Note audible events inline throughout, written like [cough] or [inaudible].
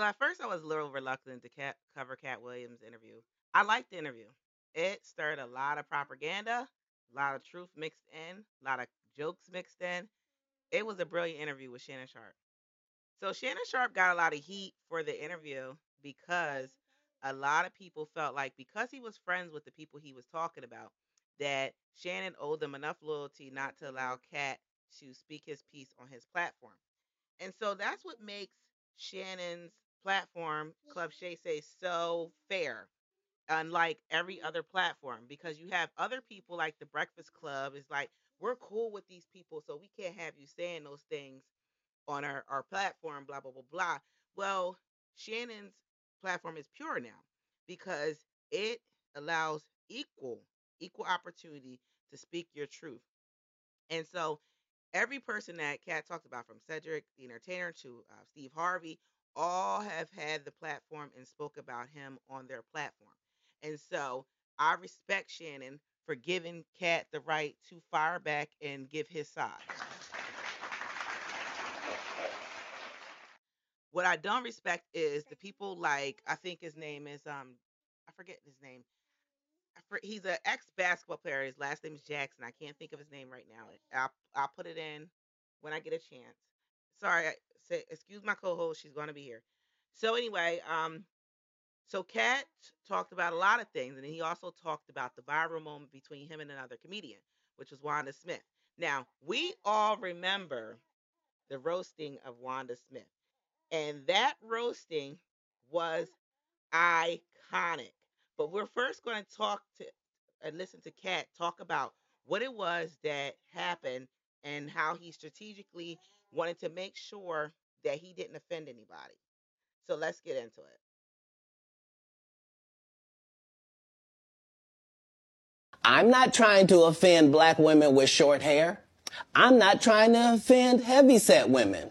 So at first I was a little reluctant to cover Katt Williams' interview. I liked the interview. It stirred a lot of propaganda, a lot of truth mixed in, a lot of jokes mixed in. It was a brilliant interview with Shannon Sharpe. So Shannon Sharpe got a lot of heat for the interview because a lot of people felt like because he was friends with the people he was talking about, that Shannon owed them enough loyalty not to allow Katt to speak his piece on his platform. And so that's what makes Shannon's platform, Club Shay Say, so fair, unlike every other platform, because you have other people like the Breakfast Club is like, we're cool with these people, so we can't have you saying those things on our, our platform, blah, blah, blah, blah. Well, Shannon's platform is pure now because it allows equal, equal opportunity to speak your truth. And so every person that Katt talked about, from Cedric the Entertainer to uh, Steve Harvey, all have had the platform and spoke about him on their platform. And so I respect Shannon for giving Katt the right to fire back and give his side. What I don't respect is the people like I think his name is um I forget his name. He's an ex basketball player. His last name is Jackson. I can't think of his name right now. I'll I'll put it in when I get a chance. Sorry, I, say, excuse my co-host. She's going to be here. So anyway, um, so Katt talked about a lot of things, and he also talked about the viral moment between him and another comedian, which was Wanda Smith. Now we all remember the roasting of Wanda Smith. And that roasting was iconic. But we're first going to talk to and listen to Katt talk about what it was that happened and how he strategically wanted to make sure that he didn't offend anybody. So let's get into it. I'm not trying to offend black women with short hair. I'm not trying to offend heavyset women.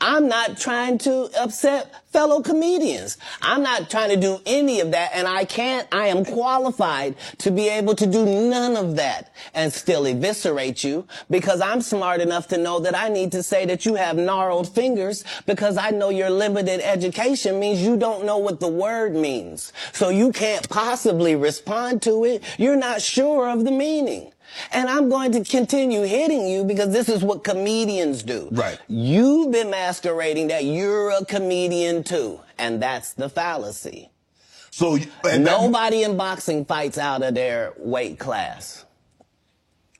I'm not trying to upset fellow comedians. I'm not trying to do any of that. And I can't, I am qualified to be able to do none of that and still eviscerate you because I'm smart enough to know that I need to say that you have gnarled fingers because I know your limited education means you don't know what the word means. So you can't possibly respond to it. You're not sure of the meaning. And I'm going to continue hitting you because this is what comedians do. Right. You've been masquerading that you're a comedian too. And that's the fallacy. So and that- Nobody in boxing fights out of their weight class.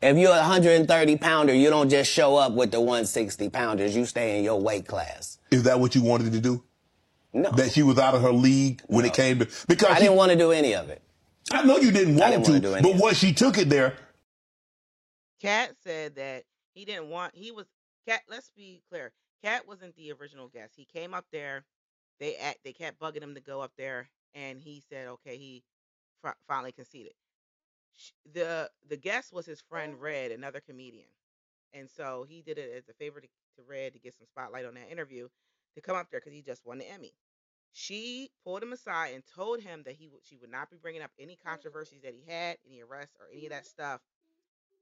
If you're a 130 pounder, you don't just show up with the 160 pounders. You stay in your weight class. is that what you wanted to do? No. That she was out of her league when it came to because I she- didn't want to do any of it. I know you didn't want didn't to, do any but once she took it there, Katt said that he didn't want he was Katt. let's be clear. Katt wasn't the original guest. He came up there. They act they kept bugging him to go up there and he said okay, he fi- finally conceded. Sh- The the guest was his friend oh. Red, another comedian. And so he did it as a favor to, to Red to get some spotlight on that interview to come up there because he just won the Emmy. She pulled him aside and told him that he would she would not be bringing up any controversies that he had, any arrests or any of that mm-hmm. stuff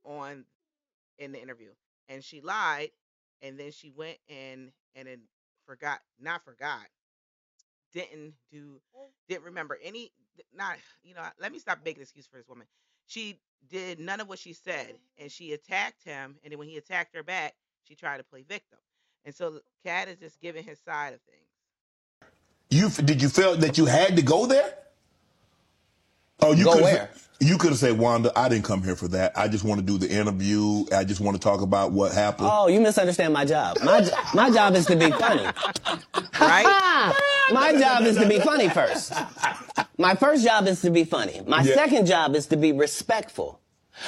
on in the interview. And she lied and then she went and and then forgot not forgot didn't do oh. didn't remember any not you know let me stop making excuse for this woman she did none of what she said and she attacked him and then when he attacked her back she tried to play victim and so katt is just giving his side of things you did you feel that you had to go there? Oh, you Go could where? you could have said, Wanda, I didn't come here for that. I just want to do the interview. I just want to talk about what happened. Oh, you misunderstand my job. My, jo- my job is to be funny. right [laughs] My job is to be funny first. My first job is to be funny. My Yeah. second job is to be respectful.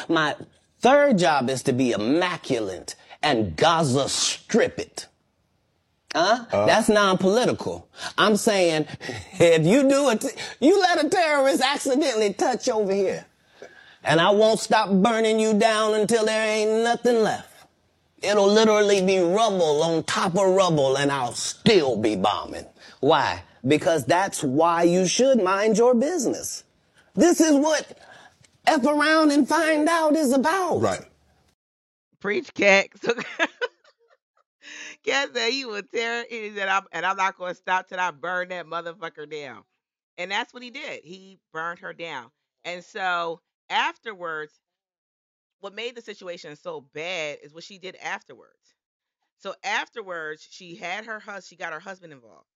My third job is to be immaculate and Gaza strip it. Huh? Uh. That's non-political. I'm saying if you do it, you let a terrorist accidentally touch over here. And I won't stop burning you down until there ain't nothing left. It'll literally be rubble on top of rubble and I'll still be bombing. Why? Because that's why you should mind your business. This is what F around and find out is about. Right. preach katt [laughs] so Katt said he would tear it. Said, I'm, and I'm not to stop till I burn that motherfucker down. And that's what he did. He burned her down. And so afterwards, what made the situation so bad is what she did afterwards. So afterwards, she had her husband, she got her husband involved.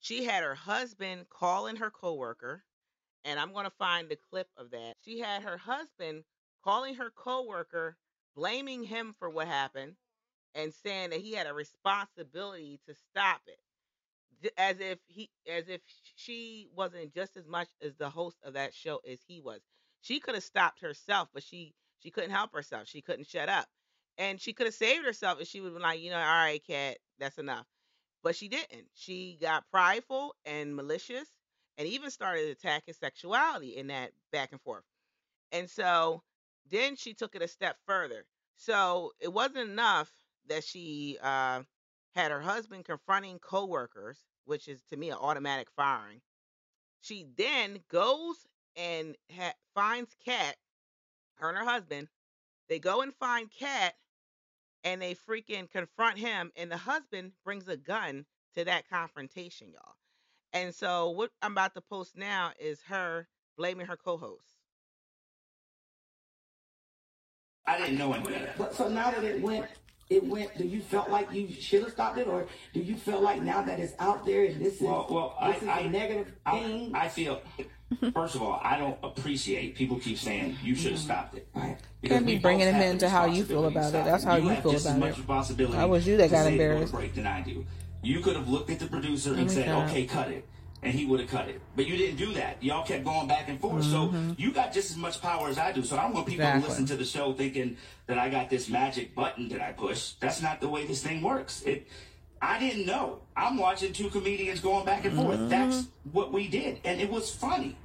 She had her husband calling her coworker, and I'm to find the clip of that. She had her husband calling her coworker, blaming him for what happened, and saying that he had a responsibility to stop it. As if he, as if she wasn't just as much as the host of that show as he was. She could have stopped herself, but she she couldn't help herself. She couldn't shut up, and she could have saved herself if she would have been like, you know, all right, katt, that's enough. But she didn't. She got prideful and malicious, and even started attacking sexuality in that back and forth. And so then she took it a step further. So it wasn't enough that she uh, had her husband confronting coworkers, which is to me an automatic firing. She then goes and ha- finds Katt, her and her husband. They go and find Katt and they freaking confront him, and the husband brings a gun to that confrontation, y'all. And so what I'm about to post now is her blaming her co-host. I didn't know any better. But so now that it went, it went. Do you felt like you should have stopped it, or do you feel like now that it's out there and this is Well, well, this I, is I, a negative I, thing? I feel. First of all, I don't appreciate people keep saying you should have mm-hmm. stopped it. right. Because Can't be bringing him into how you feel about it. That's how you have feel just as about much it. responsibility I was you that got say to go to embarrassed. break than I do. You could have looked at the producer and me said, shut "Okay, cut it," and he would have cut it. But you didn't do that. Y'all kept going back and forth. Mm-hmm. So you got just as much power as I do. So I don't want people Exactly. to listen to the show thinking that I got this magic button that I push. That's not the way this thing works. It. I didn't know. I'm watching two comedians going back and forth. Mm-hmm. That's what we did, and it was funny,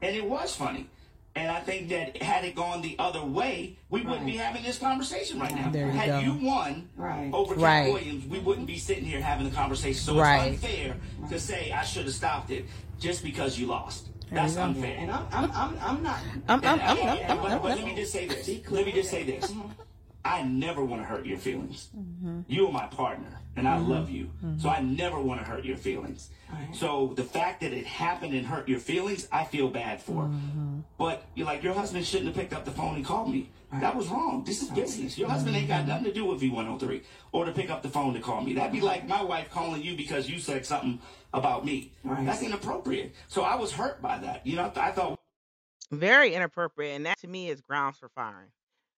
and it was funny. And I think that had it gone the other way, we wouldn't be having this conversation right now. There you had go. you won Right. over Katt Right. Williams, we wouldn't be sitting here having a conversation. So Right. it's unfair to say I should have stopped it just because you lost. That's you unfair. And I'm, I'm, I'm, I'm not. I'm, I'm, And- I'm, and- I'm, and- I'm, but, I'm, but let me just say this. Be clear Let me just with say that. this. I never want to hurt your feelings. Mm-hmm. You are my partner, and I love you. So I never want to hurt your feelings. Right. So the fact that it happened and hurt your feelings, I feel bad for. Mm-hmm. But you're like, your husband shouldn't have picked up the phone and called me. That was wrong. This is business. Your husband ain't got nothing to do with V103 or to pick up the phone to call me. That'd be like my wife calling you because you said something about me. Right. That's inappropriate. So I was hurt by that. You know, I thought, Very inappropriate, and that to me is grounds for firing.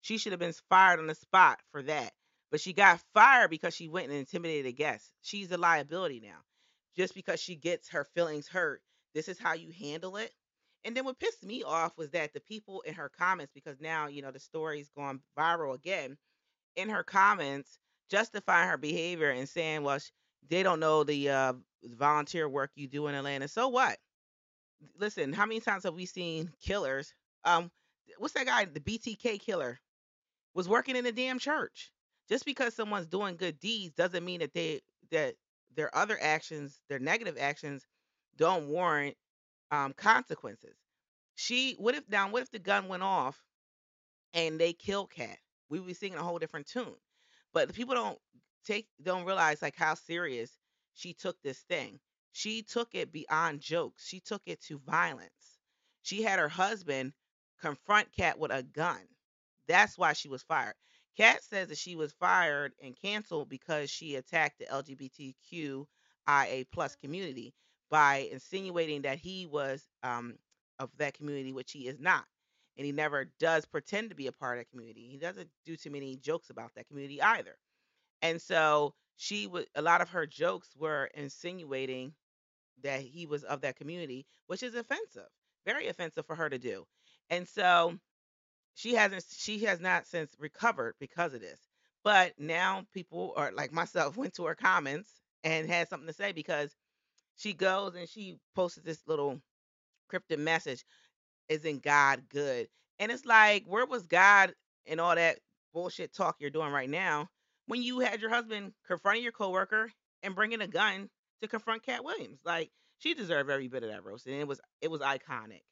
She should have been fired on the spot for that. But she got fired because she went and intimidated a guest. She's a liability now. Just because she gets her feelings hurt, this is how you handle it. And then what pissed me off was that the people in her comments, because now, you know, the story's gone viral again, in her comments, justifying her behavior and saying, well, they don't know the uh, volunteer work you do in Atlanta. So what? Listen, how many times have we seen killers? Um, what's that guy, the BTK killer, was working in a damn church. Just because someone's doing good deeds doesn't mean that they that their other actions, their negative actions, don't warrant um, consequences. She, what if now? What if the gun went off and they killed Katt? We would be singing a whole different tune. But the people don't take, don't realize like how serious she took this thing. She took it beyond jokes. She took it to violence. She had her husband confront Katt with a gun. That's why she was fired. Katt says that she was fired and canceled because she attacked the LGBTQIA plus community by insinuating that he was um, of that community, which he is not. And he never does pretend to be a part of that community. He doesn't do too many jokes about that community either. And so she would a lot of her jokes were insinuating that he was of that community, which is offensive, very offensive for her to do. And so she hasn't she has not since recovered because of this. But now people are like myself [laughs] went to her comments and had something to say because she goes and she posted this little cryptic message isn't God good? And it's like, where was God in all that bullshit talk you're doing right now when you had your husband confronting your coworker and bringing a gun to confront Katt Williams? Like, she deserved every bit of that roast, and it was it was iconic.